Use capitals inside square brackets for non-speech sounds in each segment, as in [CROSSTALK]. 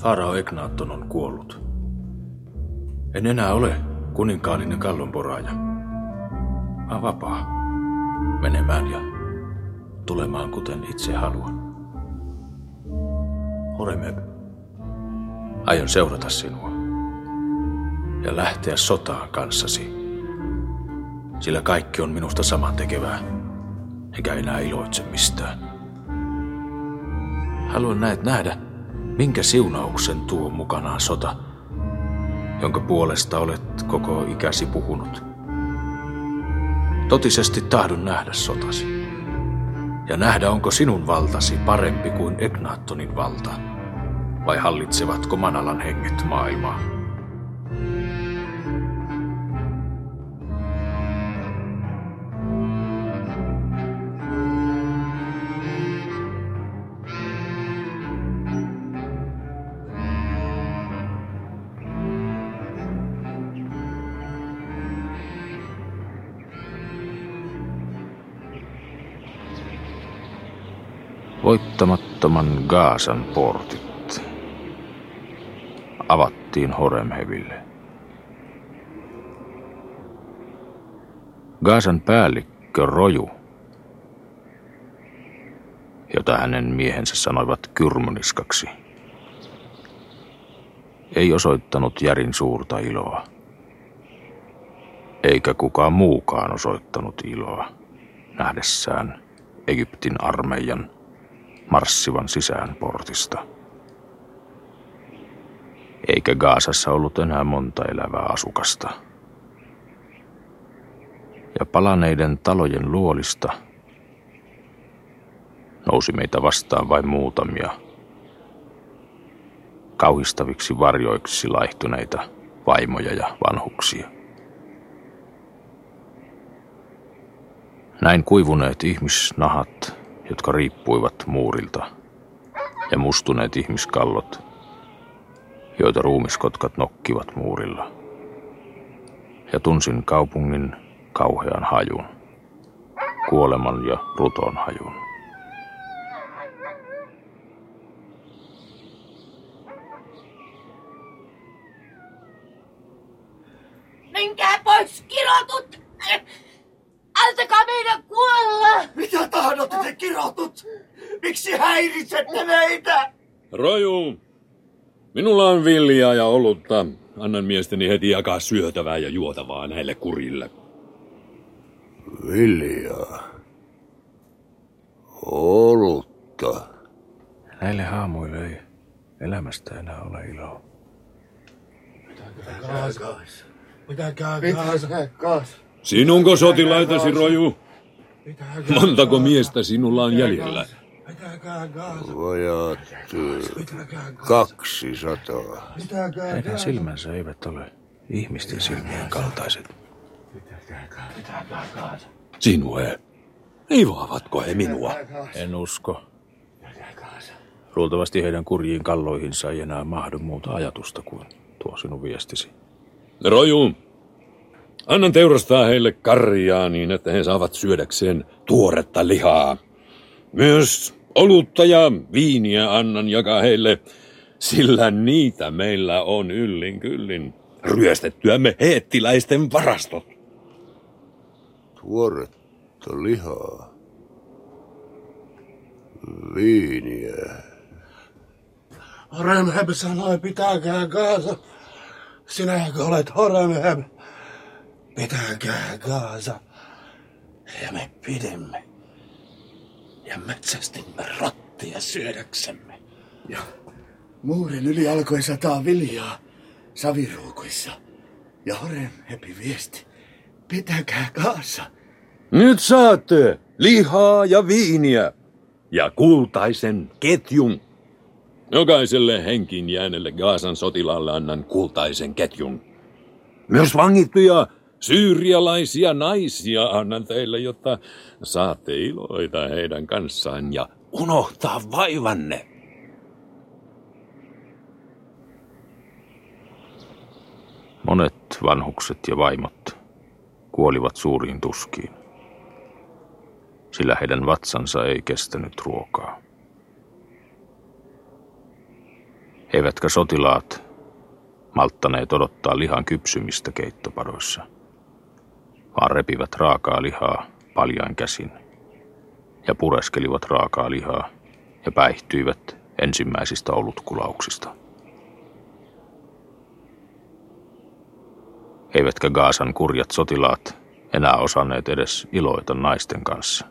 Farao Egnaton on kuollut. En enää ole kuninkaallinen kallonporaaja, vaan vapaa menemään ja tulemaan kuten itse haluan. Horemeb, aion seurata sinua ja lähteä sotaan kanssasi, sillä kaikki on minusta saman tekevää, enkä enää iloitse mistään. Haluan näet nähdä, minkä siunauksen tuo mukanaan sota, jonka puolesta olet koko ikäsi puhunut. Totisesti tahdon nähdä sotasi ja nähdä, onko sinun valtasi parempi kuin Egnaattonin valta, vai hallitsevatko Manalan henget maailmaa. Voittamattoman Gaasan portit avattiin Horemheville. Gaasan päällikkö Roju, jota hänen miehensä sanoivat kyrmoniskaksi, ei osoittanut Järin suurta iloa. Eikä kukaan muukaan osoittanut iloa nähdessään Egyptin armeijan marssivan sisään portista. Eikä Gaasassa ollut enää monta elävää asukasta. Ja palaneiden talojen luolista nousi meitä vastaan vain muutamia kauhistaviksi varjoiksi laihtuneita vaimoja ja vanhuksia. Näin kuivuneet ihmisnahat jotka riippuivat muurilta, ja mustuneet ihmiskallot, joita ruumiskotkat nokkivat muurilla. Ja tunsin kaupungin kauhean hajun, kuoleman ja ruton hajun. Menkää pois, kirotut! Antakaa meidän kuolla! Mitä tahdotte te kirotut? Miksi häiritsette meitä? Roju, minulla on villiä ja olutta. Annan miesteni heti jakaa syötävää ja juotavaa näille kurille. Viljaa. Olutta. Näille haamuille ei elämästä enää ole iloa. Pitäkää kaas. Pitäkää kaas. Sinunko sotilaitasi, Roju? Montako miestä sinulla on jäljellä? Vajaat kaksi sataa. Heidän silmänsä eivät ole ihmisten silmien kaltaiset. Sinue. Iloavatko he minua? En usko. Luultavasti heidän kurjiin kalloihinsa ei enää mahdu muuta ajatusta kuin tuo sinun viestisi. Roju, Annan teurastaa heille karjaa niin, että he saavat syödäkseen tuoretta lihaa. Myös olutta ja viiniä annan jakaa heille, sillä niitä meillä on yllin kyllin ryöstettyämme heettiläisten varastot. Tuoretta lihaa. Viiniä. Horemheb sanoi, pitäkää kaasa. Sinäkö olet Horemheb? Pitäkää Gaasa. Ja me pidimme. Ja metsästimme rottia syödäksemme. Ja muurin yli alkoi sataa viljaa saviruukuissa. Ja Horem hepi viesti. Pitäkää Gaasa. Nyt saatte lihaa ja viiniä ja kultaisen ketjun. Jokaiselle henkiin jääneelle Gaasan sotilaalle annan kultaisen ketjun. Myös vangittuja Syyrialaisia naisia annan teille, jotta saatte iloita heidän kanssaan ja unohtaa vaivanne. Monet vanhukset ja vaimot kuolivat suuriin tuskiin, sillä heidän vatsansa ei kestänyt ruokaa. Eivätkä sotilaat malttaneet odottaa lihan kypsymistä keittoparoissa, vaan repivät raakaa lihaa paljain käsin ja pureskelivat raakaa lihaa ja päihtyivät ensimmäisistä olutkulauksista. Eivätkä Gaasan kurjat sotilaat enää osanneet edes iloita naisten kanssa,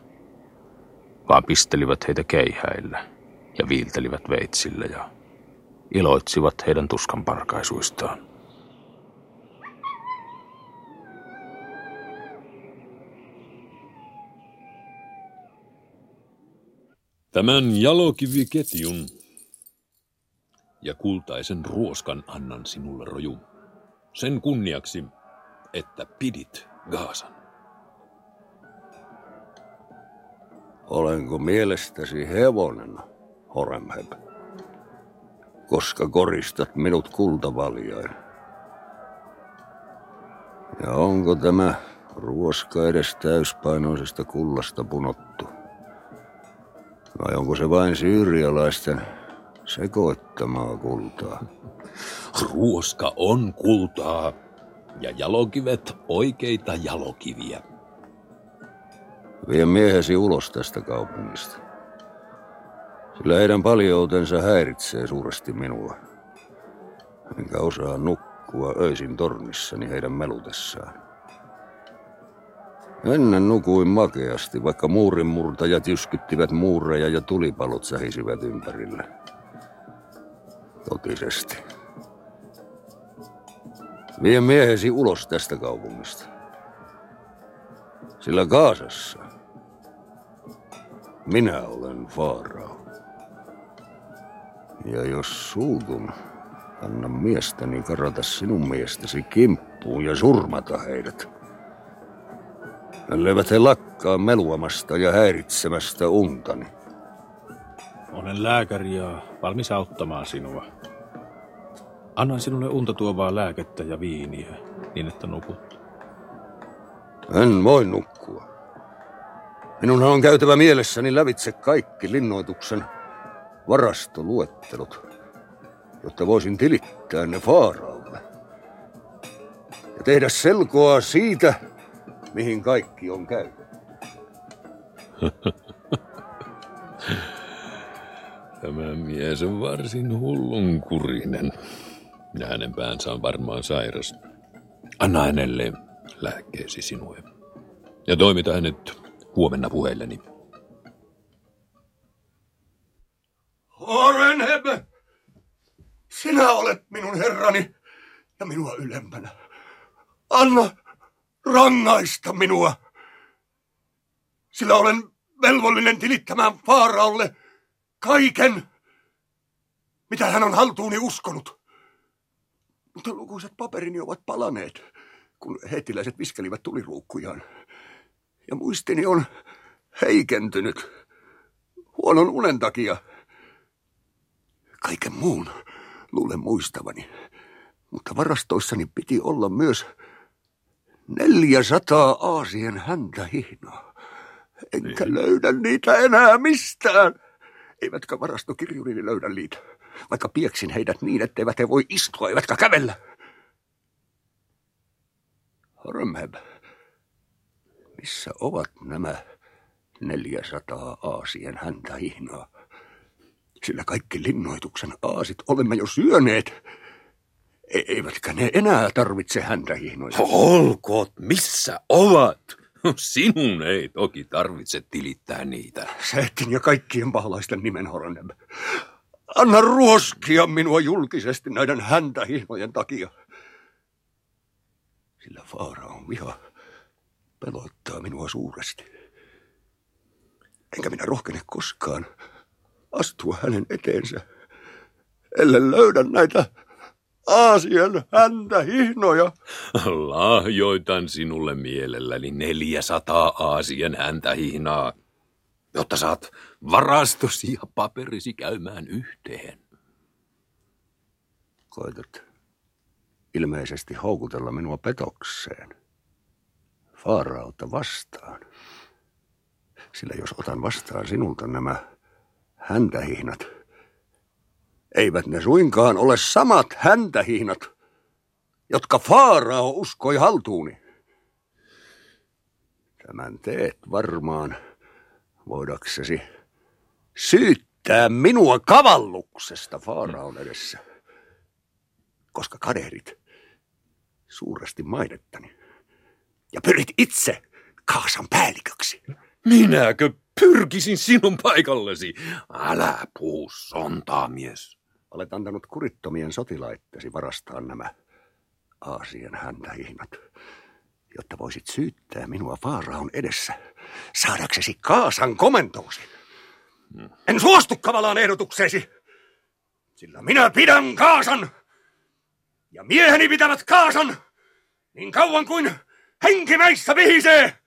vaan pistelivät heitä keihäillä ja viiltelivät veitsillä ja iloitsivat heidän tuskanparkaisuistaan. Tämän jalokiviketjun ja kultaisen ruoskan annan sinulle, Roju. Sen kunniaksi, että pidit Gaasan. Olenko mielestäsi hevonen, Horemheb? Koska koristat minut kultavaljain. Ja onko tämä ruoska edes täyspainoisesta kullasta punottu? Vai onko se vain syyrialaisten sekoittamaa kultaa? Ruoska on kultaa ja jalokivet oikeita jalokiviä. Vie miehesi ulos tästä kaupungista. Sillä heidän paljoutensa häiritsee suuresti minua. Enkä osaa nukkua öisin tornissani heidän melutessaan. Ennen nukuin makeasti, vaikka muurinmurtajat jyskyttivät muureja ja tulipalot sähisivät ympärillä. Totisesti. Vie miehesi ulos tästä kaupungista. Sillä Kaasassa minä olen Faarao. Ja jos suutun, anna miestäni karata sinun miestäsi kimppuun ja surmata heidät. Elleivät he lakkaa meluamasta ja häiritsemästä untani. Olen lääkäri ja valmis auttamaan sinua. Annan sinulle unta tuovaa lääkettä ja viiniä, niin että nukut. En voi nukkua. Minun on käytävä mielessäni lävitse kaikki linnoituksen varastoluettelut, jotta voisin tilittää ne Faaraulle. Ja tehdä selkoa siitä, mihin kaikki on käynyt. [LAUGHS] Tämä mies on varsin hullunkurinen. Ja hänen päänsä on varmaan sairas. Anna hänelle lääkkeesi sinulle. Ja toimita hänet huomenna puheilleni. Orenheb! Sinä olet minun herrani ja minua ylempänä. Anna rangaista minua, sillä olen velvollinen tilittämään Faaraolle kaiken, mitä hän on haltuuni uskonut. Mutta lukuiset paperini ovat palaneet, kun hetiläiset viskelivät tuliruukkujaan. Ja muistini on heikentynyt huonon unen takia. Kaiken muun luulen muistavani, mutta varastoissani piti olla myös 400 aasien häntä hihnoa. Enkä niin. löydä niitä enää mistään. Eivätkä varastokirjuri löydä niitä, vaikka pieksin heidät niin, etteivät he voi istua eivätkä kävellä. Hormheb, missä ovat nämä 400 aasien häntä hihnoa? Sillä kaikki linnoituksen aasit olemme jo syöneet. E- eivätkä ne enää tarvitse häntä hihnoja. Olkoot, missä ovat? [LAUGHS] Sinun ei toki tarvitse tilittää niitä. Seetin ja kaikkien pahalaisten nimen Horanem. Anna ruoskia minua julkisesti näiden häntähihnojen takia. Sillä Faaraon viha pelottaa minua suuresti. Enkä minä rohkene koskaan astua hänen eteensä, ellei löydä näitä Aasian häntä hihnoja. Lahjoitan sinulle mielelläni 400 Aasian häntä hihnaa, jotta saat varastosi ja paperisi käymään yhteen. Koitat ilmeisesti houkutella minua petokseen. Faarautta vastaan. Sillä jos otan vastaan sinulta nämä häntähihnat, Eivät ne suinkaan ole samat häntähihnat, jotka Faarao uskoi haltuuni. Tämän teet varmaan voidaksesi syyttää minua kavalluksesta Faaraon edessä, koska kadehdit suuresti mainettani ja pyrit itse Kaasan päälliköksi. Minäkö pyrkisin sinun paikallesi? Älä puhu sontaa, mies. Olet antanut kurittomien sotilaittesi varastaa nämä Aasian häntähihnat, jotta voisit syyttää minua Faaraon edessä, saadaksesi Kaasan komentoosi. En suostu kavalaan ehdotukseesi, sillä minä pidän Kaasan, ja mieheni pitävät Kaasan, niin kauan kuin henki meissä vihisee.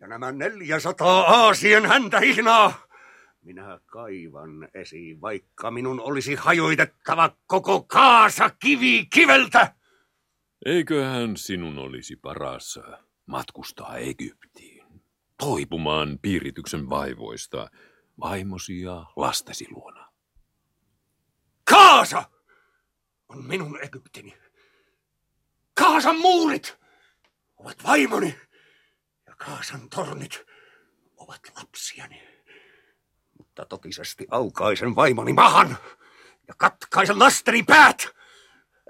Ja nämä 400 Aasien häntä hihnaa, minä kaivan esiin, vaikka minun olisi hajoitettava koko kaasa kivi kiveltä. Eiköhän sinun olisi paras matkustaa Egyptiin, toipumaan piirityksen vaivoista vaimosi ja lastesi luona. Kaasa on minun Egyptini. Kaasan muurit ovat vaimoni ja Kaasan tornit ovat lapsiani. Mutta totisesti aukaisen vaimoni mahan ja katkaisen lasteni päät,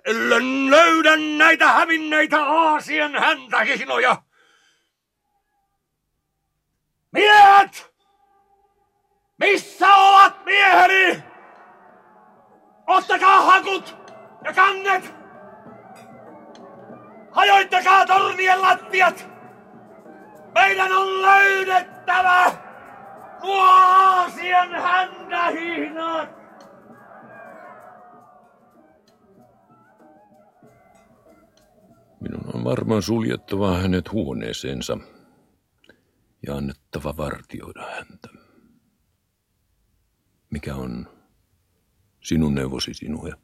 ellen löydä näitä hävinneitä Aasian häntähihnoja. Miehet! Missä ovat mieheni? Ottakaa hakut ja kannet! Hajoittakaa tornien lattiat! Meidän on löydettävä nuo Aasian händähihnat! Minun on varmaan suljettava hänet huoneeseensa ja annettava vartioida häntä. Mikä on sinun neuvosi sinuja?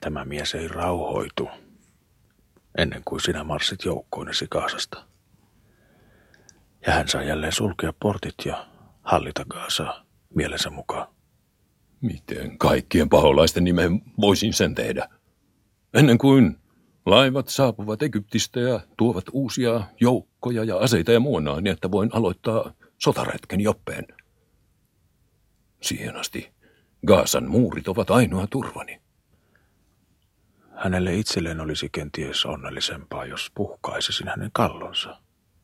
Tämä mies ei rauhoitu ennen kuin sinä marssit joukkoinesi Kaasasta. Ja hän saa jälleen sulkea portit ja hallita Kaasaa mielensä mukaan. Miten kaikkien paholaisten nimeen voisin sen tehdä? Ennen kuin laivat saapuvat Egyptistä ja tuovat uusia joukkoja ja aseita ja muonaa, niin että voin aloittaa sotaretken joppeen. Siihen asti Gaasan muurit ovat ainoa turvani. Hänelle itselleen olisi kenties onnellisempaa, jos puhkaisisin hänen kallonsa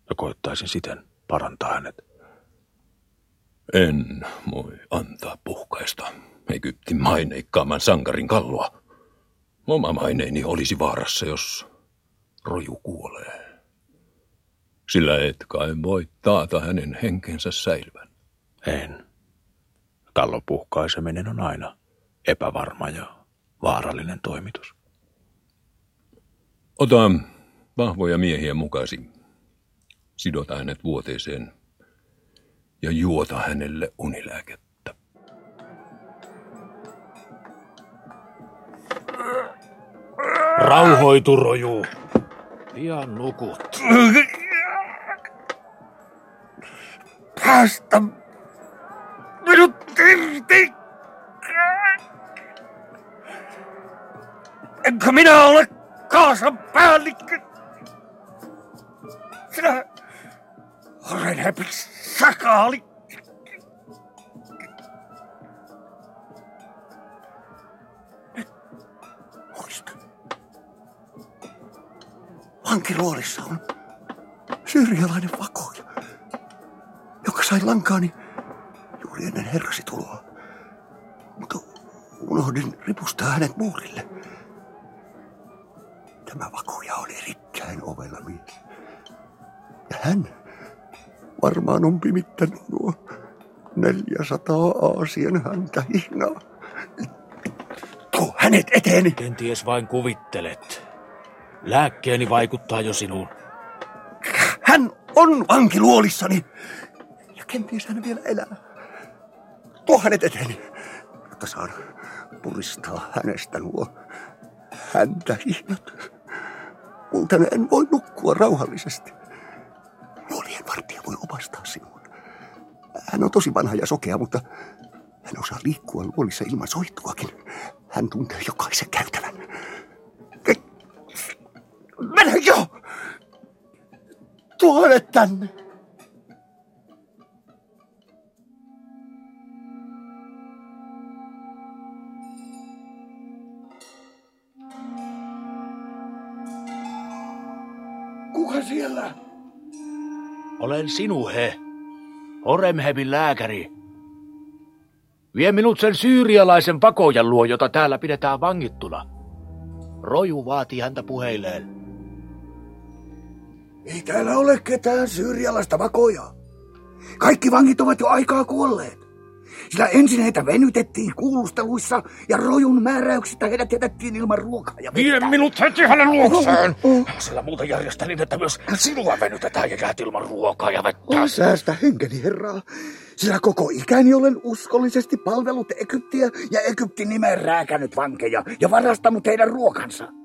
ja koittaisin siten parantaa hänet. En voi antaa puhkaista Egyptin maineikkaaman sankarin kalloa. Oma maineeni olisi vaarassa, jos roju kuolee. Sillä et kai voi taata hänen henkensä säilyvän. En. Kallon puhkaiseminen on aina epävarma ja vaarallinen toimitus. Ota vahvoja miehiä mukasi. Sidota hänet vuoteeseen ja juota hänelle unilääkettä. Rauhoitu, roju. Pian nukut. Päästä minut irti! Enkö minä ole Kaasan päällikkö? Sinä Orenhepi sakaali! Muista. Vankiluolissa on syyrialainen vakoja, joka sai lankaani juuri ennen herrasi tuloa. Mutta unohdin ripustaa hänet muurille. Tämä vakoja oli erittäin ovella mies. Ja hän varmaan on pimittänyt nuo 400 Aasian häntä hihnaa. Tuo hänet eteeni. Kenties vain kuvittelet. Lääkkeeni vaikuttaa jo sinuun. Hän on vankiluolissani. Ja kenties hän vielä elää. Tuo hänet eteeni, jotta saan puristaa hänestä nuo häntä hihnat. Muuten en voi nukkua rauhallisesti. Nuolien vartija voi opastaa sinua. Hän on tosi vanha ja sokea, mutta Hän osaa liikkua luolissa ilman soittuakin. Hän tuntee jokaisen käytävän. Mene jo! Tuo tänne! Kuka siellä? Olen sinuhe, Horemhebin lääkäri. Vie minut sen syyrialaisen pakojan luo, jota täällä pidetään vangittuna. Roju vaatii häntä puheilleen. Ei täällä ole ketään syyrialaista vakoja. Kaikki vangit ovat jo aikaa kuolleet. Sillä ensin heitä venytettiin kuulusteluissa ja rojun määräyksistä heidät jätettiin ilman ruokaa ja Vie vettä. minut heti hänen luokseen! Sillä muuta järjestä niin, että myös sinua venytetään ja jäät ilman ruokaa ja vettä. Oh, säästä henkeni, herraa. Sillä koko ikäni olen uskollisesti palvellut Egyptiä ja Egyptin nimeen rääkännyt vankeja ja varastanut heidän ruokansa.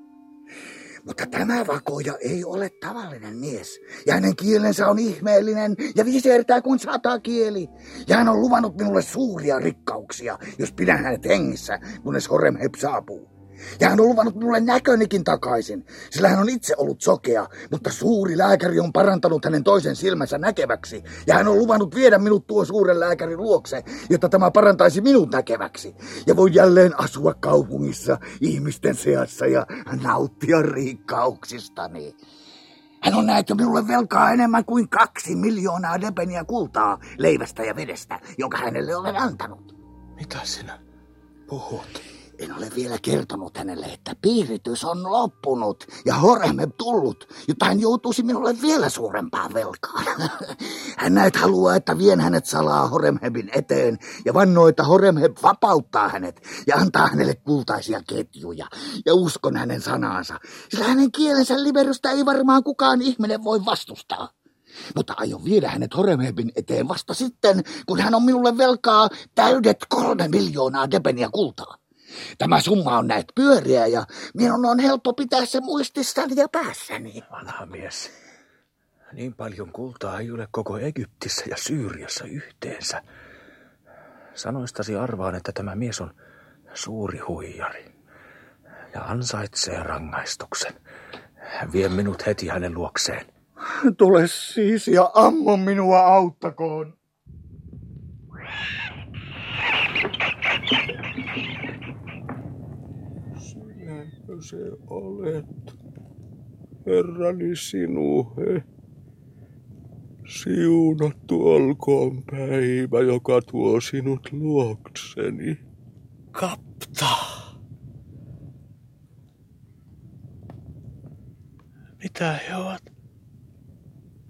Mutta tämä vakoja ei ole tavallinen mies. Ja hänen kielensä on ihmeellinen ja visertää kuin sata kieli. Ja hän on luvannut minulle suuria rikkauksia, jos pidän hänet hengissä, kunnes Horemheb saapuu. Ja hän on luvannut minulle näkönikin takaisin, sillä hän on itse ollut sokea, mutta suuri lääkäri on parantanut hänen toisen silmänsä näkeväksi. Ja hän on luvannut viedä minut tuon suuren lääkärin luokse, jotta tämä parantaisi minut näkeväksi. Ja voi jälleen asua kaupungissa ihmisten seassa ja nauttia rikkauksistani. Hän on näet jo minulle velkaa enemmän kuin kaksi miljoonaa depeniä kultaa leivästä ja vedestä, jonka hänelle olen antanut. Mitä sinä puhut? En ole vielä kertonut hänelle, että piiritys on loppunut ja Horemheb tullut, jotta hän joutuisi minulle vielä suurempaan velkaan. [LAUGHS] Hän näet haluaa, että vien hänet salaa Horemhebin eteen ja vannoo, että Horemheb vapauttaa hänet ja antaa hänelle kultaisia ketjuja ja uskon hänen sanaansa, sillä hänen kielensä liverystä ei varmaan kukaan ihminen voi vastustaa. Mutta aion viedä hänet Horemhebin eteen vasta sitten, kun hän on minulle velkaa täydet kolme miljoonaa depeniä kultaa. Tämä summa on näet pyöriä ja minun on helppo pitää se muistissani ja päässäni. Vanha mies. Niin paljon kultaa ei ole koko Egyptissä ja Syyriassa yhteensä. Sanoistasi arvaan, että tämä mies on suuri huijari ja ansaitsee rangaistuksen. Vie minut heti hänen luokseen. Tule siis ja ammo minua auttakoon. Sinäkö se olet, herrani sinuhe? Siunattu olkoon päivä, joka tuo sinut luokseni. Kapta! Mitä he ovat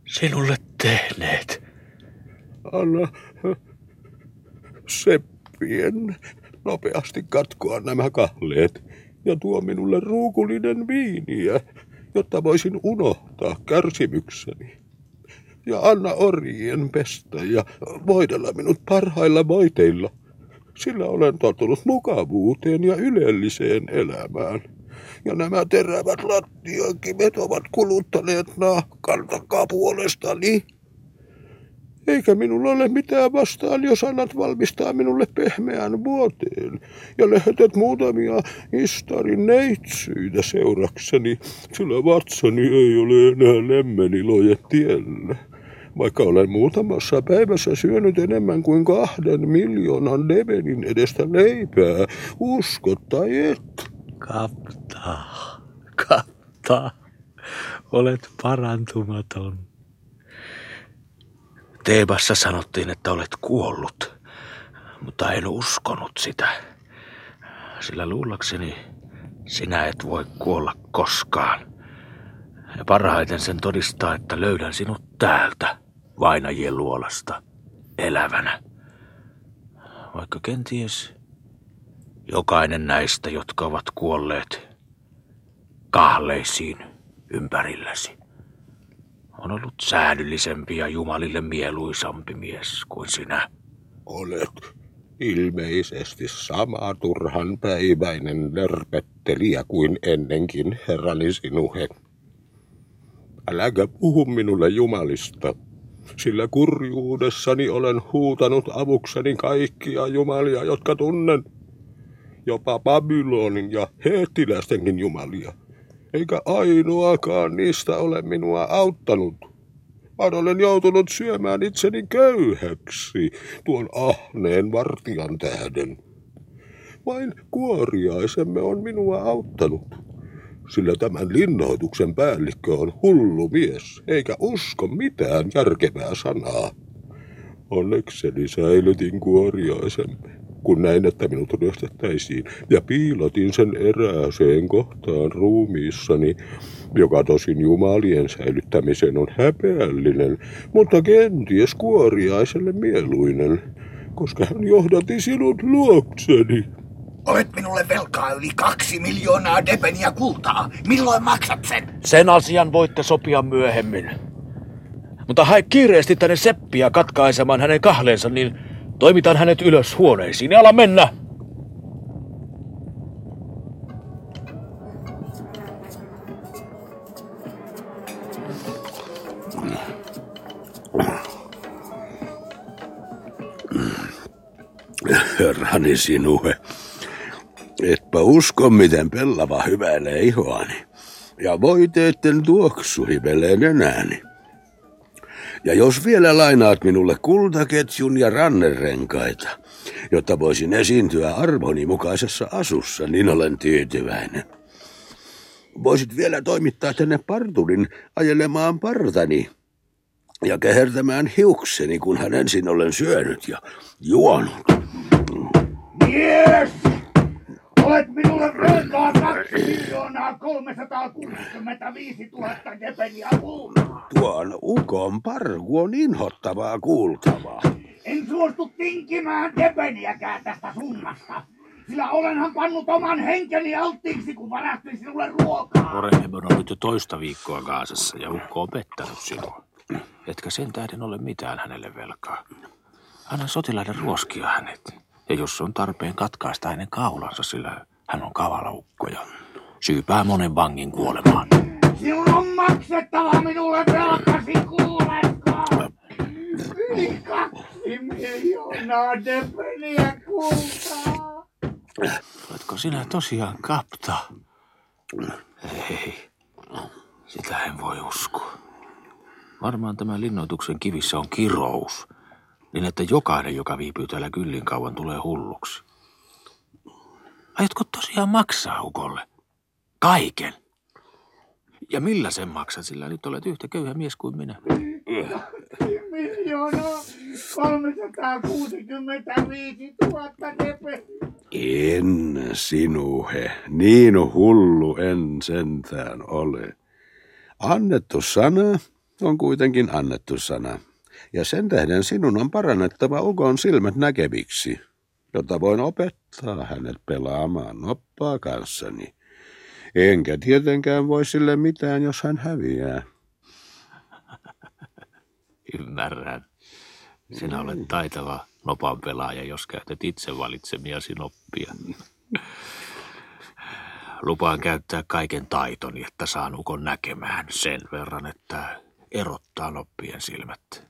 sinulle tehneet? Anna seppien nopeasti katkoa nämä kahleet ja tuo minulle ruukullinen viiniä, jotta voisin unohtaa kärsimykseni. Ja anna orjien pestä ja voidella minut parhailla voiteilla, sillä olen tottunut mukavuuteen ja ylelliseen elämään. Ja nämä terävät lattiakivet ovat kuluttaneet nahkan takaa puolestani. Eikä minulla ole mitään vastaan, jos annat valmistaa minulle pehmeän vuoteen ja lähetät muutamia istarin neitsyitä seurakseni, sillä vatsani ei ole enää lemmenilojen tiellä. Vaikka olen muutamassa päivässä syönyt enemmän kuin kahden miljoonan devenin edestä leipää, uskot tai et. Kapta, kapta, olet parantumaton. Teebassa sanottiin, että olet kuollut, mutta en uskonut sitä. Sillä luullakseni sinä et voi kuolla koskaan. Ja parhaiten sen todistaa, että löydän sinut täältä, vainajien luolasta, elävänä. Vaikka kenties jokainen näistä, jotka ovat kuolleet kahleisiin ympärilläsi, on ollut säädyllisempi ja Jumalille mieluisampi mies kuin sinä. Olet ilmeisesti sama turhan päiväinen lörpettelijä kuin ennenkin, herrani sinuhe. Äläkä puhu minulle Jumalista, sillä kurjuudessani olen huutanut avukseni kaikkia jumalia, jotka tunnen. Jopa Babylonin ja heettiläistenkin jumalia. Eikä ainoakaan niistä ole minua auttanut vaan olen joutunut syömään itseni köyhäksi tuon ahneen vartijan tähden. Vain kuoriaisemme on minua auttanut, sillä tämän linnoituksen päällikkö on hullu mies, eikä usko mitään järkevää sanaa. Onnekseni säilytin kuoriaisemme, kun näin, että minut ryöstettäisiin, ja piilotin sen erääseen kohtaan ruumiissani, joka tosin jumalien säilyttämisen on häpeällinen, mutta kenties kuoriaiselle mieluinen, koska hän johdatti sinut luokseni. Olet minulle velkaa yli kaksi miljoonaa depeniä kultaa. Milloin maksat sen? Sen asian voitte sopia myöhemmin. Mutta hae kiireesti tänne Seppiä katkaisemaan hänen kahleensa, niin toimitan hänet ylös huoneisiin ja ala mennä! Herrani sinuhe, etpä usko miten pellava hyväilee ihoani, ja voiteetten tuoksu hivelee nenääni. Ja jos vielä lainaat minulle kultaketjun ja rannerenkaita, jotta voisin esiintyä arvoni mukaisessa asussa, niin olen tyytyväinen. Voisit vielä toimittaa tänne parturin ajelemaan partani ja kehertämään hiukseni, kun hän ensin olen syönyt ja juonut. Mies! Olet minulle velkaa 2 miljoonaa 365 000 depeniä kultaa. Tuon ukon parku on inhottavaa kuultavaa. En suostu tinkimään depeniäkään tästä summasta. Sillä olenhan pannut oman henkeni alttiiksi, kun varastin sinulle ruokaa. Oreheb on ollut jo toista viikkoa Gaasassa ja ukko on pettänyt sinua. Etkä sen tähden ole mitään hänelle velkaa. Anna sotilaiden ruoskia hänet. Ja jos on tarpeen katkaista hänen kaulansa, sillä hän on kavala ukko ja syypää monen vangin kuolemaan. Sinun on maksettava minulle velkasi, kuuletko? Yli kaksi miljoonaa depeniä kultaa. Oletko sinä tosiaan kapta? Ei, sitä en voi uskoa. Varmaan tämän linnoituksen kivissä on kirous, niin että jokainen, joka viipyy täällä kyllin kauan, tulee hulluksi. Aiotko tosiaan maksaa ukolle? Kaiken? Ja millä sen maksat, sillä nyt olet yhtä köyhä mies kuin minä. Miljoonaa 365 000 depeniä. En sinuhe, niin hullu en sentään ole. Annettu sana on kuitenkin annettu sana. Ja sen tähden sinun on parannettava ukon silmät näkeviksi, jotta voin opettaa hänet pelaamaan noppaa kanssani. Enkä tietenkään voi sille mitään, jos hän häviää. [LAUGHS] Ymmärrän. Sinä olet taitava nopan pelaaja, jos käytät itse valitsemiasi noppia. [LAUGHS] Lupaan käyttää kaiken taitoni, että saan ukon näkemään sen verran, että erottaa noppien silmät.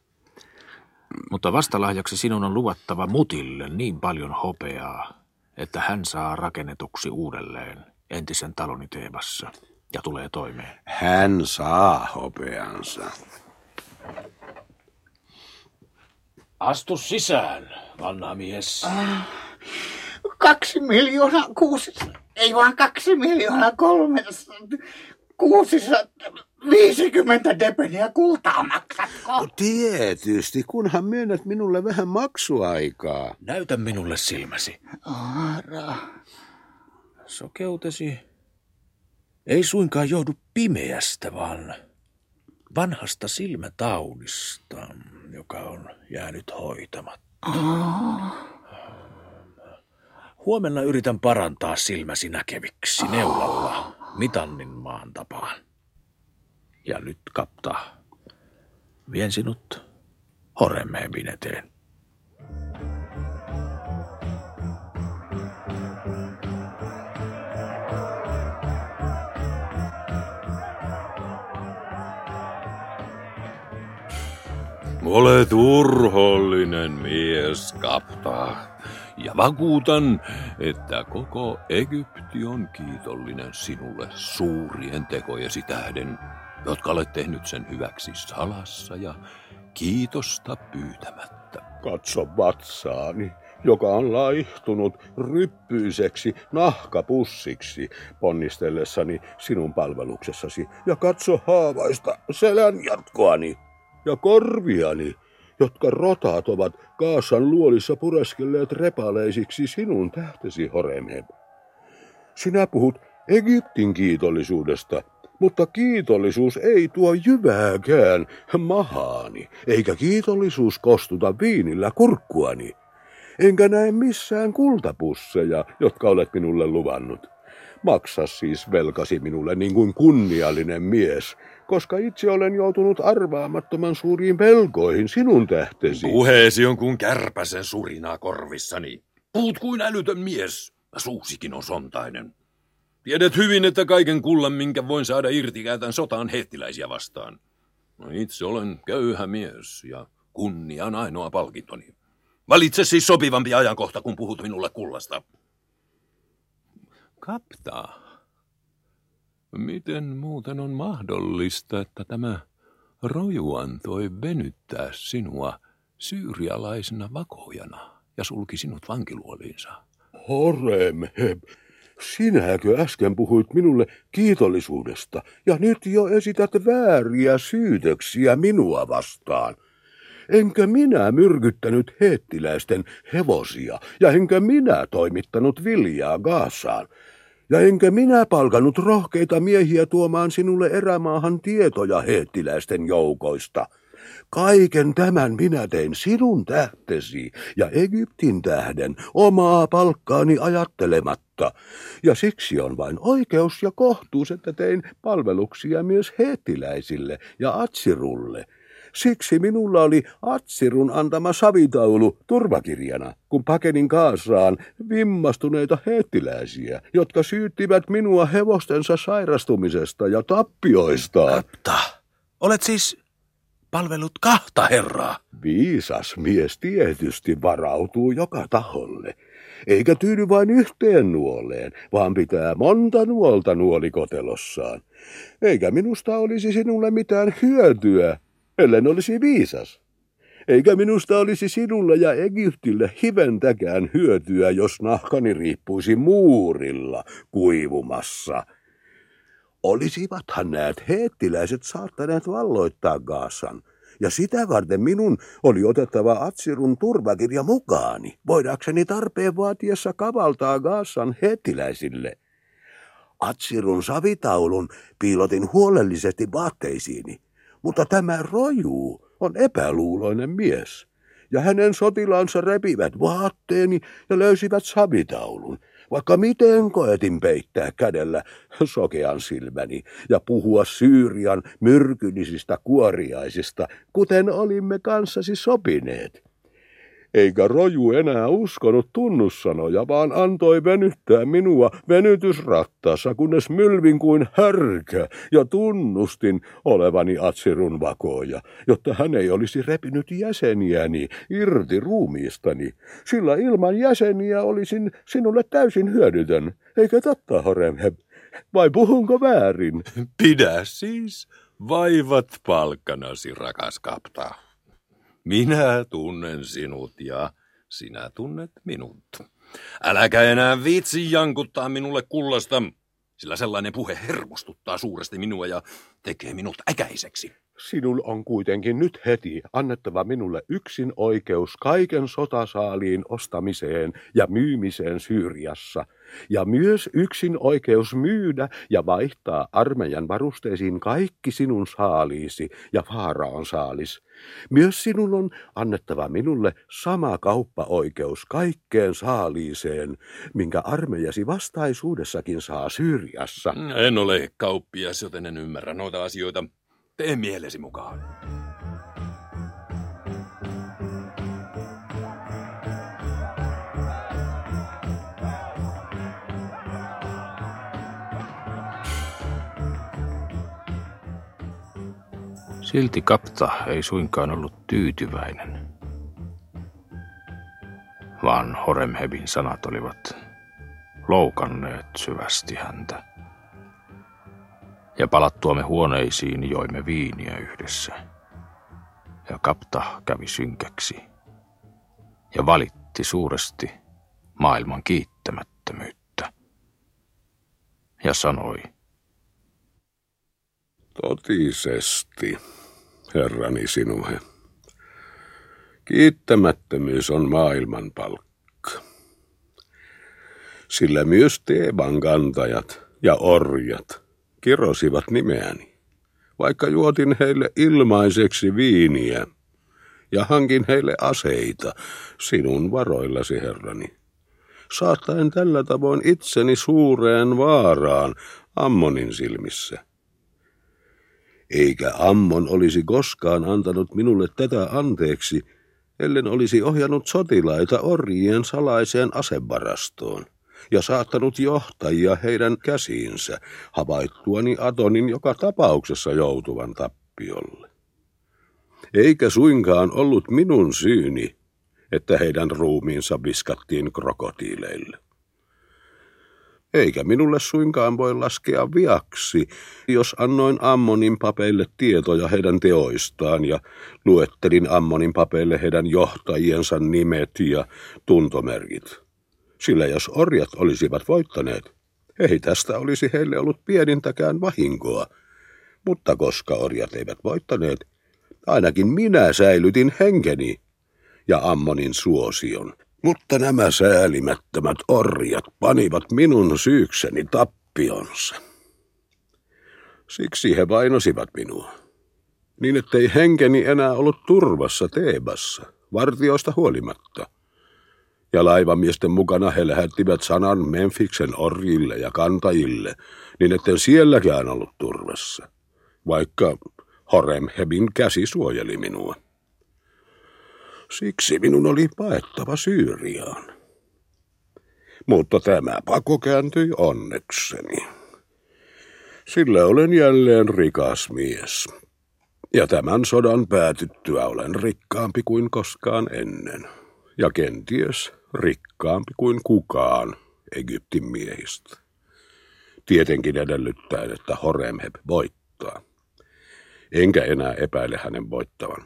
Mutta vastalahjaksi sinun on luvattava mutille niin paljon hopeaa, että hän saa rakennetuksi uudelleen entisen taloni Teebassa ja tulee toimeen. Hän saa hopeansa. Astu sisään, vanha mies. Kaksi miljoonaa kuusi, ei vaan kaksi miljoonaa kolme, kuusisataa, viisikymmentä depeniä kultaa maksatko? Tietysti, kunhan myönnät minulle vähän maksuaikaa. Näytä minulle silmäsi. Aara, Sokeutesi ei suinkaan johdu pimeästä, vaan vanhasta silmätaudista, joka on jäänyt hoitamatta. Huomenna yritän parantaa silmäsi näkeviksi neulalla Mitannin maan tapaan. Ja nyt kapta, vien sinut Horemehebin eteen. Olet urhollinen mies, kapta. Ja vakuutan, että koko Egypti on kiitollinen sinulle suurien tekojesi tähden, jotka olet tehnyt sen hyväksi salassa ja kiitosta pyytämättä. Katso vatsaani, joka on laihtunut ryppyiseksi nahkapussiksi ponnistellessani sinun palveluksessasi. Ja katso haavaista selän jatkoani ja korviani, jotka rotaat ovat Kaasan luolissa pureskelleet repaleisiksi sinun tähtesi, Horemheb. Sinä puhut Egyptin kiitollisuudesta, mutta kiitollisuus ei tuo jyvääkään mahaani, eikä kiitollisuus kostuta viinillä kurkkuani. Enkä näe missään kultapusseja, jotka olet minulle luvannut. Maksa siis velkasi minulle niin kuin kunniallinen mies, koska itse olen joutunut arvaamattoman suuriin velkoihin sinun tähtesi. Puheesi on kuin kärpäsen surinaa korvissani. Puhut kuin älytön mies. Suusikin on sontainen. Tiedät hyvin, että kaiken kullan, minkä voin saada irti, käytän sotaan hettiläisiä vastaan. No itse olen köyhä mies ja kunnian ainoa palkintoni. Valitse siis sopivampi ajankohta, kun puhut minulle kullasta. Kaptaa. Miten muuten on mahdollista, että tämä roju antoi venyttää sinua syyrialaisena vakojana ja sulki sinut vankiluoliinsa? Horemheb, sinäkö äsken puhuit minulle kiitollisuudesta ja nyt jo esität vääriä syytöksiä minua vastaan? Enkä minä myrkyttänyt heettiläisten hevosia, ja enkä minä toimittanut viljaa Gaasaan. Ja enkä minä palkanut rohkeita miehiä tuomaan sinulle erämaahan tietoja heettiläisten joukoista. Kaiken tämän minä tein sinun tähtesi ja Egyptin tähden omaa palkkaani ajattelematta. Ja siksi on vain oikeus ja kohtuus, että tein palveluksia myös heettiläisille ja Atsirulle – Siksi minulla oli Atsirun antama savitaulu turvakirjana, kun pakenin Kaasaan vimmastuneita heettiläisiä, jotka syyttivät minua hevostensa sairastumisesta ja tappioista. Kapta, olet siis palvelut kahta herraa. Viisas mies tietysti varautuu joka taholle, eikä tyydy vain yhteen nuoleen, vaan pitää monta nuolta nuolikotelossaan. Eikä minusta olisi sinulle mitään hyötyä, ellen olisi viisas. Eikä minusta olisi sinulle ja Egyptille hiventäkään hyötyä, jos nahkani riippuisi muurilla kuivumassa. Olisivathan näet heettiläiset saattaneet valloittaa Gaasan, ja sitä varten minun oli otettava Atsirun turvakirja mukaani, voidakseni tarpeen vaatiessa kavaltaa Gaasan heettiläisille. Atsirun savitaulun piilotin huolellisesti vaatteisiini, mutta tämä roju on epäluuloinen mies. Ja hänen sotilaansa repivät vaatteeni ja löysivät savitaulun, vaikka miten koetin peittää kädellä sokean silmäni ja puhua Syyrian myrkyllisistä kuoriaisista, kuten olimme kanssasi sopineet eikä roju enää uskonut tunnussanoja, vaan antoi venyttää minua venytysrattaassa, kunnes mylvin kuin härkä ja tunnustin olevani Atsirun vakoja, jotta hän ei olisi repinyt jäseniäni irti ruumiistani, sillä ilman jäseniä olisin sinulle täysin hyödytön, eikä totta, Horemheb? Vai puhunko väärin? Pidä siis vaivat palkkanasi, rakas kaptaa. Minä tunnen sinut ja sinä tunnet minut. Äläkä enää viitsi jankuttaa minulle kullasta, sillä sellainen puhe hermostuttaa suuresti minua ja tekee minut äkäiseksi. Sinun on kuitenkin nyt heti annettava minulle yksin oikeus kaiken sotasaaliin ostamiseen ja myymiseen Syyriassa, ja myös yksin oikeus myydä ja vaihtaa armeijan varusteisiin kaikki sinun saaliisi ja Faaraon saalis. Myös sinun on annettava minulle sama kauppaoikeus kaikkeen saaliiseen, minkä armeijasi vastaisuudessakin saa Syyriassa. En ole kauppias, joten en ymmärrä noita asioita. Tee mielesi mukaan. Silti kapta ei suinkaan ollut tyytyväinen, vaan Horemhebin sanat olivat loukanneet syvästi häntä. Ja palattuamme huoneisiin joimme viiniä yhdessä. Ja kapta kävi synkäksi ja valitti suuresti maailman kiittämättömyyttä. Ja sanoi, Totisesti, herrani sinuhe. Kiittämättömyys on maailman palkka. Sillä myös Teeban kantajat ja orjat kirosivat nimeäni, vaikka juotin heille ilmaiseksi viiniä ja hankin heille aseita sinun varoillasi, herrani. Saattaen tällä tavoin itseni suureen vaaraan Ammonin silmissä eikä Ammon olisi koskaan antanut minulle tätä anteeksi, ellen olisi ohjannut sotilaita orjien salaiseen asevarastoon ja saattanut johtajia heidän käsiinsä, havaittuani Atonin joka tapauksessa joutuvan tappiolle. Eikä suinkaan ollut minun syyni, että heidän ruumiinsa viskattiin krokotiileille eikä minulle suinkaan voi laskea viaksi, jos annoin Ammonin papeille tietoja heidän teoistaan ja luettelin Ammonin papeille heidän johtajiensa nimet ja tuntomerkit. Sillä jos orjat olisivat voittaneet, ei tästä olisi heille ollut pienintäkään vahinkoa. Mutta koska orjat eivät voittaneet, ainakin minä säilytin henkeni ja Ammonin suosion. Mutta nämä säälimättömät orjat panivat minun syykseni tappionsa. Siksi he vainosivat minua, niin ettei henkeni enää ollut turvassa Teebassa, vartioista huolimatta. Ja laivamiesten mukana he lähettivät sanan Memfiksen orjille ja kantajille, niin etten sielläkään ollut turvassa, vaikka Horemhebin käsi suojeli minua. Siksi minun oli paettava Syyriaan. Mutta tämä pako kääntyi onnekseni. Sillä olen jälleen rikas mies. Ja tämän sodan päätyttyä olen rikkaampi kuin koskaan ennen. Ja kenties rikkaampi kuin kukaan Egyptin miehistä. Tietenkin edellyttäen, että Horemheb voittaa. Enkä enää epäile hänen voittavan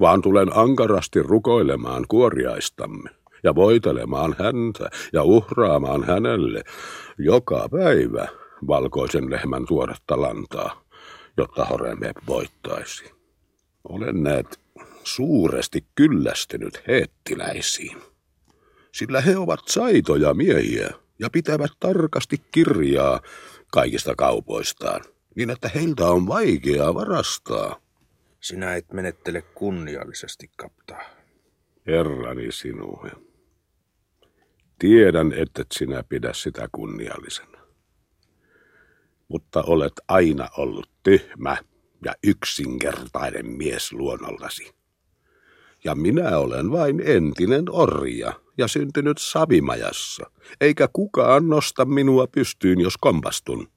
vaan tulen ankarasti rukoilemaan kuoriaistamme ja voitelemaan häntä ja uhraamaan hänelle joka päivä valkoisen lehmän tuoretta lantaa, jotta Horeme voittaisi. Olen näet suuresti kyllästynyt heettiläisiin, sillä he ovat saitoja miehiä ja pitävät tarkasti kirjaa kaikista kaupoistaan, niin että heiltä on vaikeaa varastaa – sinä et menettele kunniallisesti, kaptaa. Herrani sinua. Tiedän, että sinä pidä sitä kunniallisena. Mutta olet aina ollut tyhmä ja yksinkertainen mies luonnollasi. Ja minä olen vain entinen orja ja syntynyt savimajassa, eikä kukaan nosta minua pystyyn, jos kompastun.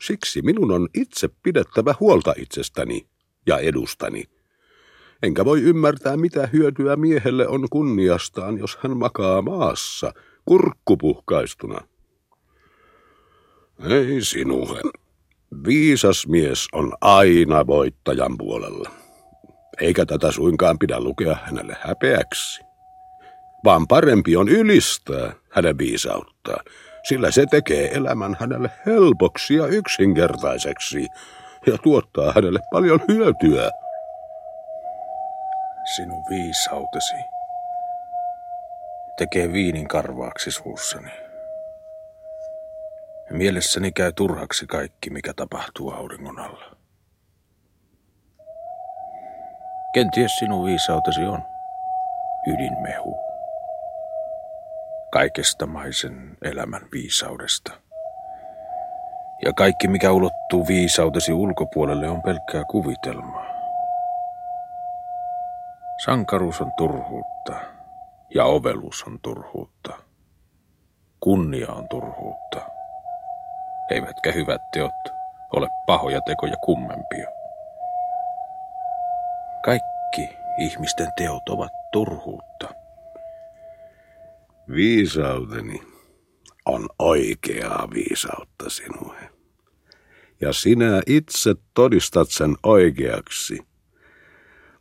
Siksi minun on itse pidettävä huolta itsestäni ja edustani. Enkä voi ymmärtää, mitä hyötyä miehelle on kunniastaan, jos hän makaa maassa, kurkkupuhkaistuna. Ei sinuhe. Viisas mies on aina voittajan puolella. Eikä tätä suinkaan pidä lukea hänelle häpeäksi. Vaan parempi on ylistää hänen viisauttaan, sillä se tekee elämän hänelle helpoksi ja yksinkertaiseksi, ja tuottaa hänelle paljon hyötyä. Sinun viisautesi tekee viinin karvaaksi suussani. Mielessäni käy turhaksi kaikki, mikä tapahtuu auringon alla. Kenties sinun viisautesi on ydinmehu. Kaikesta maisen elämän viisaudesta – ja kaikki, mikä ulottuu viisautesi ulkopuolelle, on pelkkää kuvitelmaa. Sankaruus on turhuutta ja ovelus on turhuutta. Kunnia on turhuutta. Eivätkä hyvät teot ole pahoja tekoja kummempia. Kaikki ihmisten teot ovat turhuutta. Viisauteni on oikeaa viisautta sinuhe. Ja sinä itse todistat sen oikeaksi.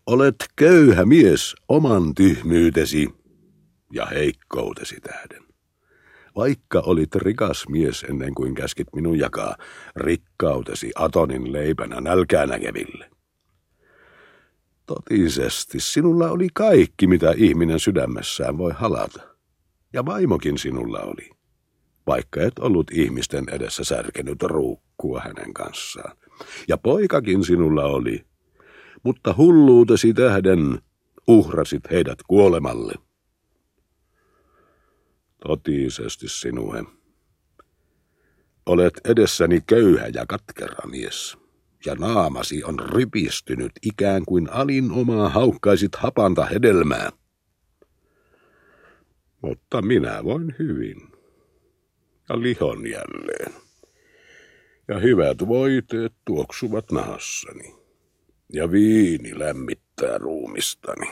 Olet köyhä mies oman tyhmyytesi ja heikkoutesi tähden. Vaikka olit rikas mies ennen kuin käskit minun jakaa rikkautesi Atonin leipänä nälkää näkeville. Totisesti sinulla oli kaikki, mitä ihminen sydämessään voi halata. Ja vaimokin sinulla oli, vaikka et ollut ihmisten edessä särkenyt ruukkua hänen kanssaan. Ja poikakin sinulla oli, mutta hulluutesi tähden uhrasit heidät kuolemalle. Totisesti sinuhe. Olet edessäni köyhä ja katkera mies, ja naamasi on rypistynyt ikään kuin alin omaa haukkaisit hapanta hedelmää. Mutta minä voin hyvin, ja lihon jälleen, ja hyvät voiteet tuoksuvat nahassani, ja viini lämmittää ruumistani.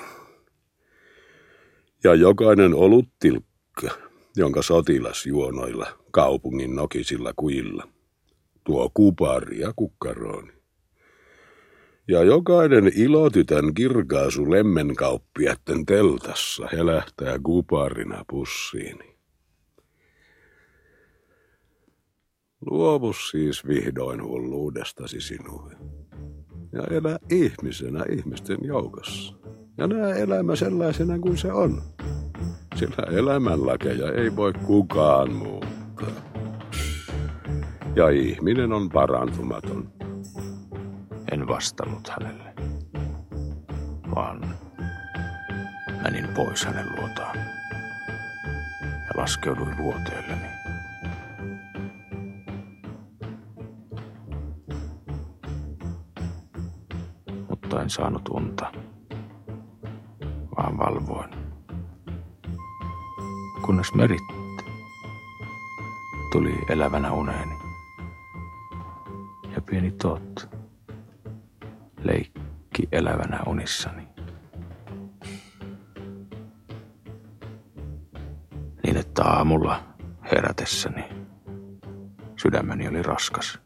Ja jokainen oluttilkka jonka sotilas juonoilla kaupungin nokisilla kuilla tuo kuparia kukkarooni. Ja jokainen ilotytön kirkaasu lemmenkauppiatten teltassa helähtää kuparina pussiini. Luovu siis vihdoin hulluudestasi sinulle. Ja elä ihmisenä ihmisten joukossa. Ja näe elämä sellaisena kuin se on sillä elämänlakeja ei voi kukaan muuttaa. Ja ihminen on parantumaton. En vastannut hänelle, vaan menin pois hänen luotaan ja laskeuduin luoteelleni. Mutta en saanut unta, vaan valvoin kunnes merit tuli elävänä uneeni. Ja pieni tot leikki elävänä unissani. Niin että aamulla herätessäni sydämeni oli raskas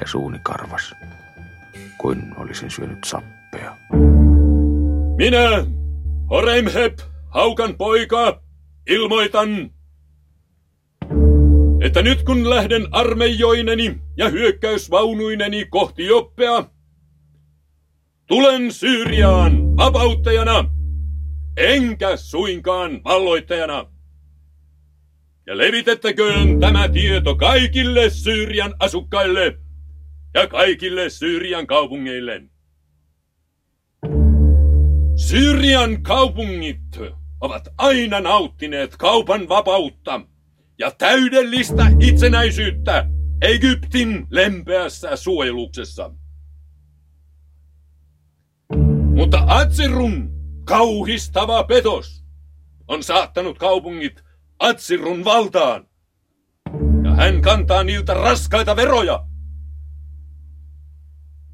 ja suuni karvas, kuin olisin syönyt sappea. Minä, Horemheb, Haukan poika, Ilmoitan, että nyt kun lähden armeijoineni ja hyökkäysvaunuineni kohti Joppea, tulen Syyriaan vapauttajana, enkä suinkaan valloittajana. Ja levitettäköön tämä tieto kaikille Syyrian asukkaille ja kaikille Syyrian kaupungeille. Syyrian kaupungit ovat aina nauttineet kaupan vapautta ja täydellistä itsenäisyyttä Egyptin lempeässä suojeluksessa. Mutta Atsirun kauhistava petos on saattanut kaupungit Atsirun valtaan. Ja hän kantaa niiltä raskaita veroja.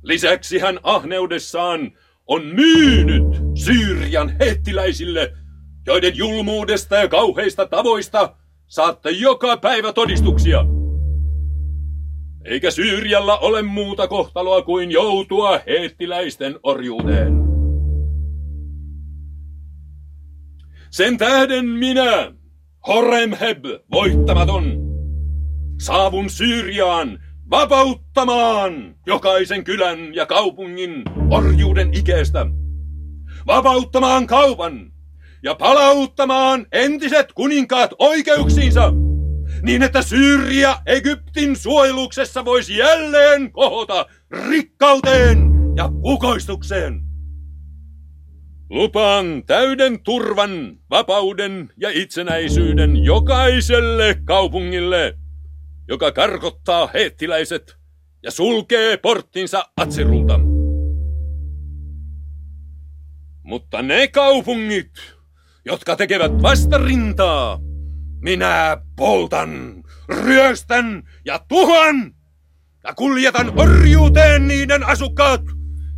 Lisäksi hän ahneudessaan on myynyt Syyrian hettiläisille joiden julmuudesta ja kauheista tavoista saatte joka päivä todistuksia. Eikä Syyrialla ole muuta kohtaloa kuin joutua heettiläisten orjuuteen. Sen tähden minä, Horemheb, voittamaton, saavun Syyriaan vapauttamaan jokaisen kylän ja kaupungin orjuuden ikeestä. Vapauttamaan kaupan, ja palauttamaan entiset kuninkaat oikeuksiinsa, niin että Syyria Egyptin suojeluksessa voisi jälleen kohota rikkauteen ja kukoistukseen. Lupaan täyden turvan, vapauden ja itsenäisyyden jokaiselle kaupungille, joka karkottaa heettiläiset ja sulkee porttinsa Atsirulta. Mutta ne kaupungit, jotka tekevät vastarintaa. Minä poltan, ryöstän ja tuhan ja kuljetan orjuuteen niiden asukkaat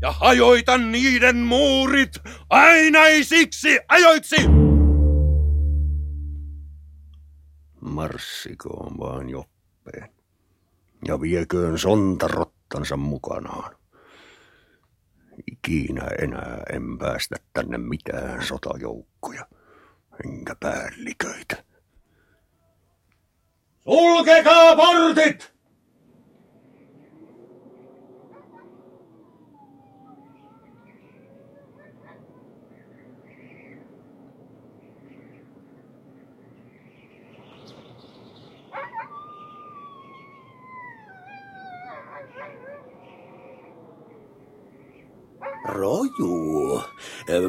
ja hajoitan niiden muurit ainaisiksi ajoiksi! Marssikoon vaan Joppeen ja vieköön sontarottansa mukanaan. Ikinä enää en päästä tänne mitään sotajoukkoja, enkä päälliköitä. Sulkekaa portit! Roju,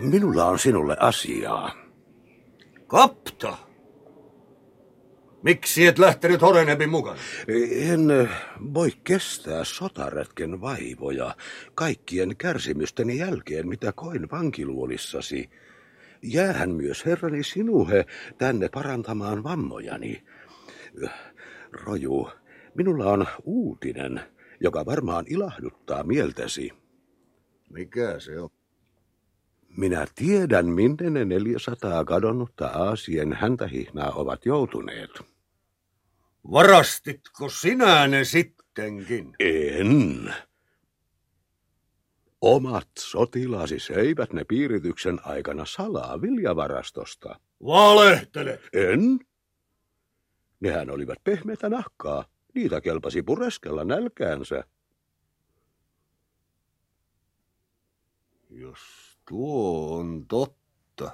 minulla on sinulle asiaa. Kapta! Miksi et lähtenyt Horenhebin mukana? En eh, voi kestää sotaretken vaivoja kaikkien kärsimysteni jälkeen, mitä koin vankiluolissasi. Jäähän myös herrani sinuhe tänne parantamaan vammojani. Roju, minulla on uutinen, joka varmaan ilahduttaa mieltäsi. Mikä se on? Minä tiedän, minne ne 400 kadonnutta Aasien häntähihnaa ovat joutuneet. Varastitko sinä ne sittenkin? En. Omat sotilaasi söivät ne piirityksen aikana salaa viljavarastosta. Valehtelet! En. Nehän olivat pehmeitä nahkaa. Niitä kelpasi pureskella nälkäänsä. Jos tuo on totta,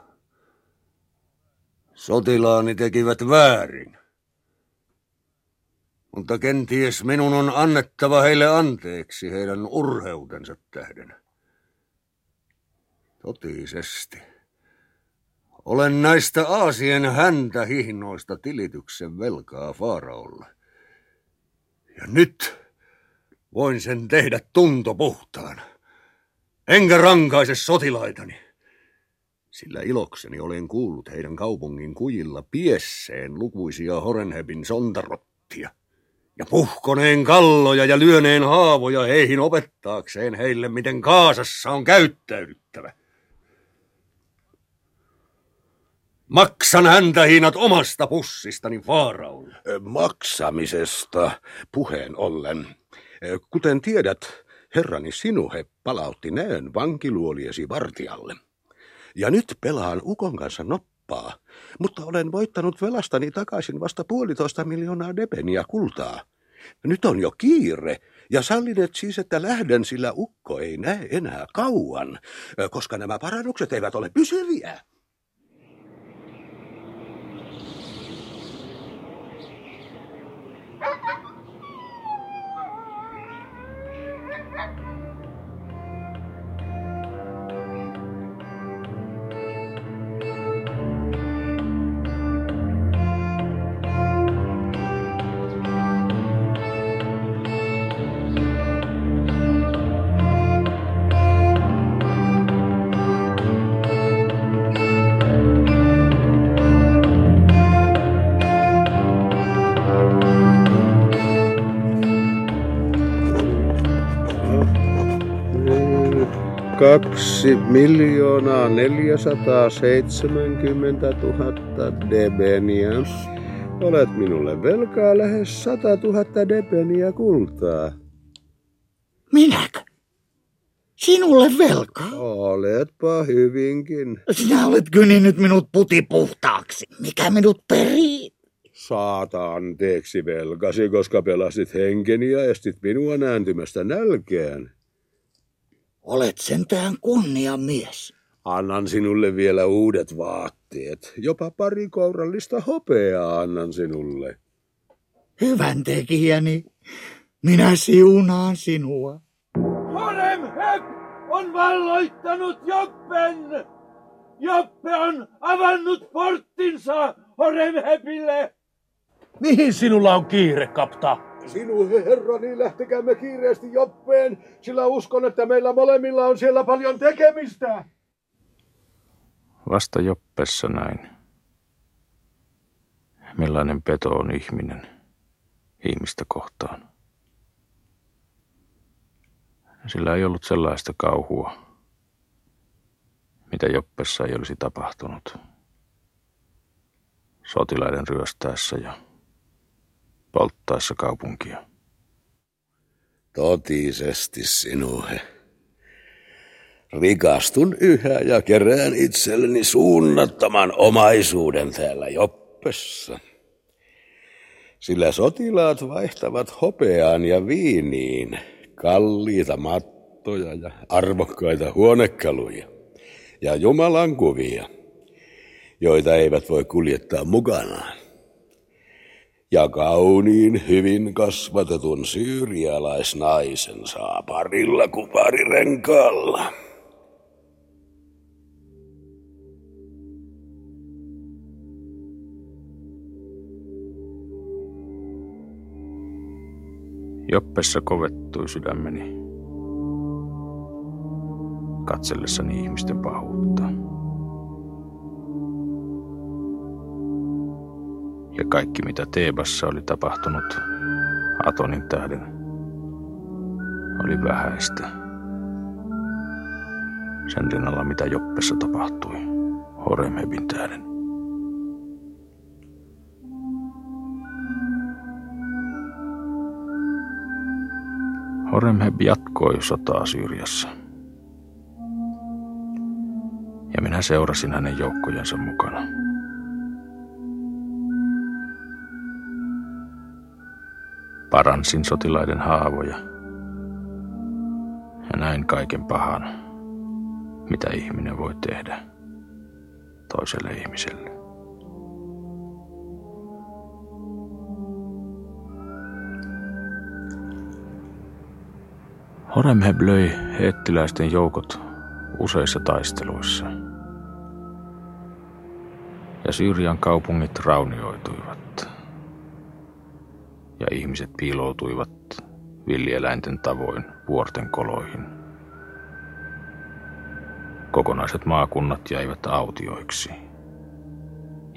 sotilaani tekivät väärin. Mutta kenties minun on annettava heille anteeksi heidän urheutensa tähden. Totisesti. Olen näistä Aasien häntä hihnoista tilityksen velkaa Faaraolle. Ja nyt voin sen tehdä tunto puhtaan. Enkä rankaise sotilaitani. Sillä ilokseni olen kuullut heidän kaupungin kujilla piesseen lukuisia Horenhebin sontarottia ja puhkoneen kalloja ja lyöneen haavoja heihin opettaakseen heille, miten Kaasassa on käyttäydyttävä. Maksan häntä hiinat omasta pussistani Faaraulle. Maksamisesta puheen ollen. Kuten tiedät, herrani sinuhe palautti näön vankiluoliesi vartijalle. Ja nyt pelaan Ukon kanssa noppaa, mutta olen voittanut velastani takaisin vasta puolitoista miljoonaa depeniä kultaa. Nyt on jo kiire, ja sallinet siis, että lähden, sillä Ukko ei näe enää kauan, koska nämä parannukset eivät ole pysyviä. [LAUGHS] Kaksi miljoonaa neljäsataa seitsemänkymmentä tuhatta debeniä. Olet minulle velkaa lähes sata tuhatta debeniä kultaa. Minäkö? Sinulle velkaa? Oletpa hyvinkin. Sinä olet kyninyt minut puti puhtaaksi. Mikä minut perii? Saata anteeksi velkasi, koska pelastit henkeni ja estit minua nääntymästä nälkään. Olet sentään kunniamies. Annan sinulle vielä uudet vaatteet. Jopa pari kourallista hopeaa annan sinulle. Hyvän tekijäni, minä siunaan sinua. Horemheb on valloittanut Joppen! Joppe on avannut porttinsa Horemhebille! Mihin sinulla on kiire, kapta? Sinun herrani, lähtekäämme kiireesti Joppeen, sillä uskon, että meillä molemmilla on siellä paljon tekemistä. Vasta Joppessa näin. Millainen peto on ihminen ihmistä kohtaan. Sillä ei ollut sellaista kauhua, mitä Joppessa ei olisi tapahtunut. Sotilaiden ryöstäessä ja polttaessa kaupunkia. Totisesti sinuhe. Rikastun yhä ja kerään itselleni suunnattoman omaisuuden täällä Joppessa. Sillä sotilaat vaihtavat hopeaan ja viiniin kalliita mattoja ja arvokkaita huonekaluja ja Jumalan kuvia, joita eivät voi kuljettaa mukanaan. Ja kauniin hyvin kasvatetun syyrialaisnaisen saa parilla kuparirenkaalla. Joppessa kovettui sydämeni katsellessani ihmisten pahuutta. Ja kaikki mitä Teebassa oli tapahtunut Atonin tähden oli vähäistä. Sen rinnalla mitä Joppessa tapahtui Horemhebin tähden. Horemheb jatkoi sotaa Syyriassa. Ja minä seurasin hänen joukkojensa mukana. Paransin sotilaiden haavoja ja näin kaiken pahan, mitä ihminen voi tehdä toiselle ihmiselle. Horemheb löi heettiläisten joukot useissa taisteluissa. Ja Syyrian kaupungit raunioituivat. Ihmiset piiloutuivat villieläinten tavoin vuorten koloihin. Kokonaiset maakunnat jäivät autioiksi.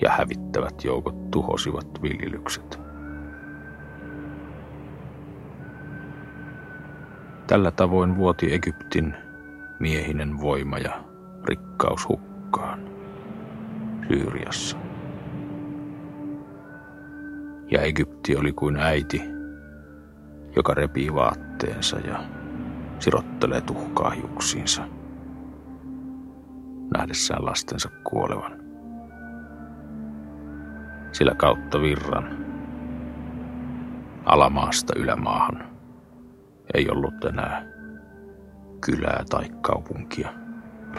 Ja hävittävät joukot tuhosivat viljelykset. Tällä tavoin vuoti Egyptin miehinen voima ja rikkaus hukkaan Syyriassa. Ja Egypti oli kuin äiti, joka repii vaatteensa ja sirottelee tuhkaa hiuksiinsa nähdessään lastensa kuolevan. Sillä kautta virran alamaasta ylämaahan ei ollut enää kylää tai kaupunkia,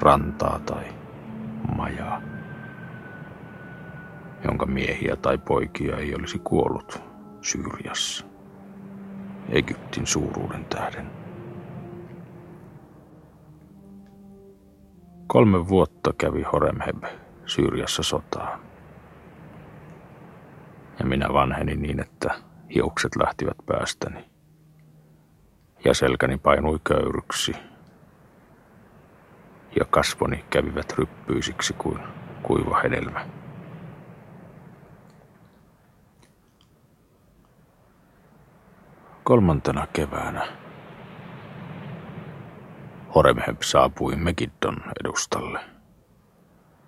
rantaa tai majaa, jonka miehiä tai poikia ei olisi kuollut Syyriassa, Egyptin suuruuden tähden. Kolme vuotta kävi Horemheb Syyriassa sotaa. Ja minä vanhenin niin, että hiukset lähtivät päästäni ja selkäni painui köyryksi. Ja kasvoni kävivät ryppyisiksi kuin kuiva hedelmä. Kolmantena keväänä. Horemheb saapui Megiddon edustalle.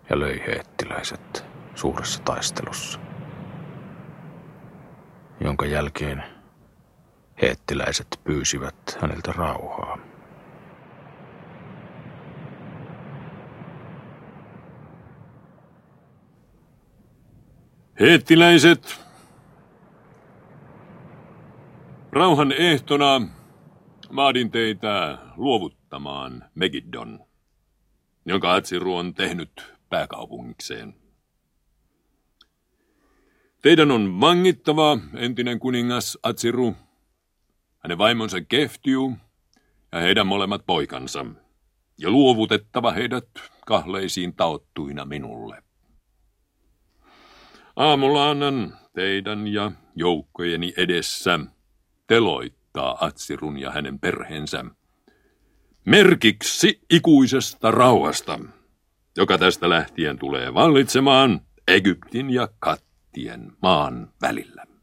Ja löi heettiläiset suuressa taistelussa, jonka jälkeen Heettiläiset pyysivät häneltä rauhaa. Heettiläiset, rauhan ehtona maadin teitä luovuttamaan Megiddon, jonka Atsiru on tehnyt pääkaupungikseen. Teidän on vangittava entinen kuningas Atsiru hänen vaimonsa Keftiu ja heidän molemmat poikansa, ja luovutettava heidät kahleisiin taottuina minulle. Aamulla annan teidän ja joukkojeni edessä teloittaa Atsirun ja hänen perheensä merkiksi ikuisesta rauhasta, joka tästä lähtien tulee vallitsemaan Egyptin ja Kattien maan välillä.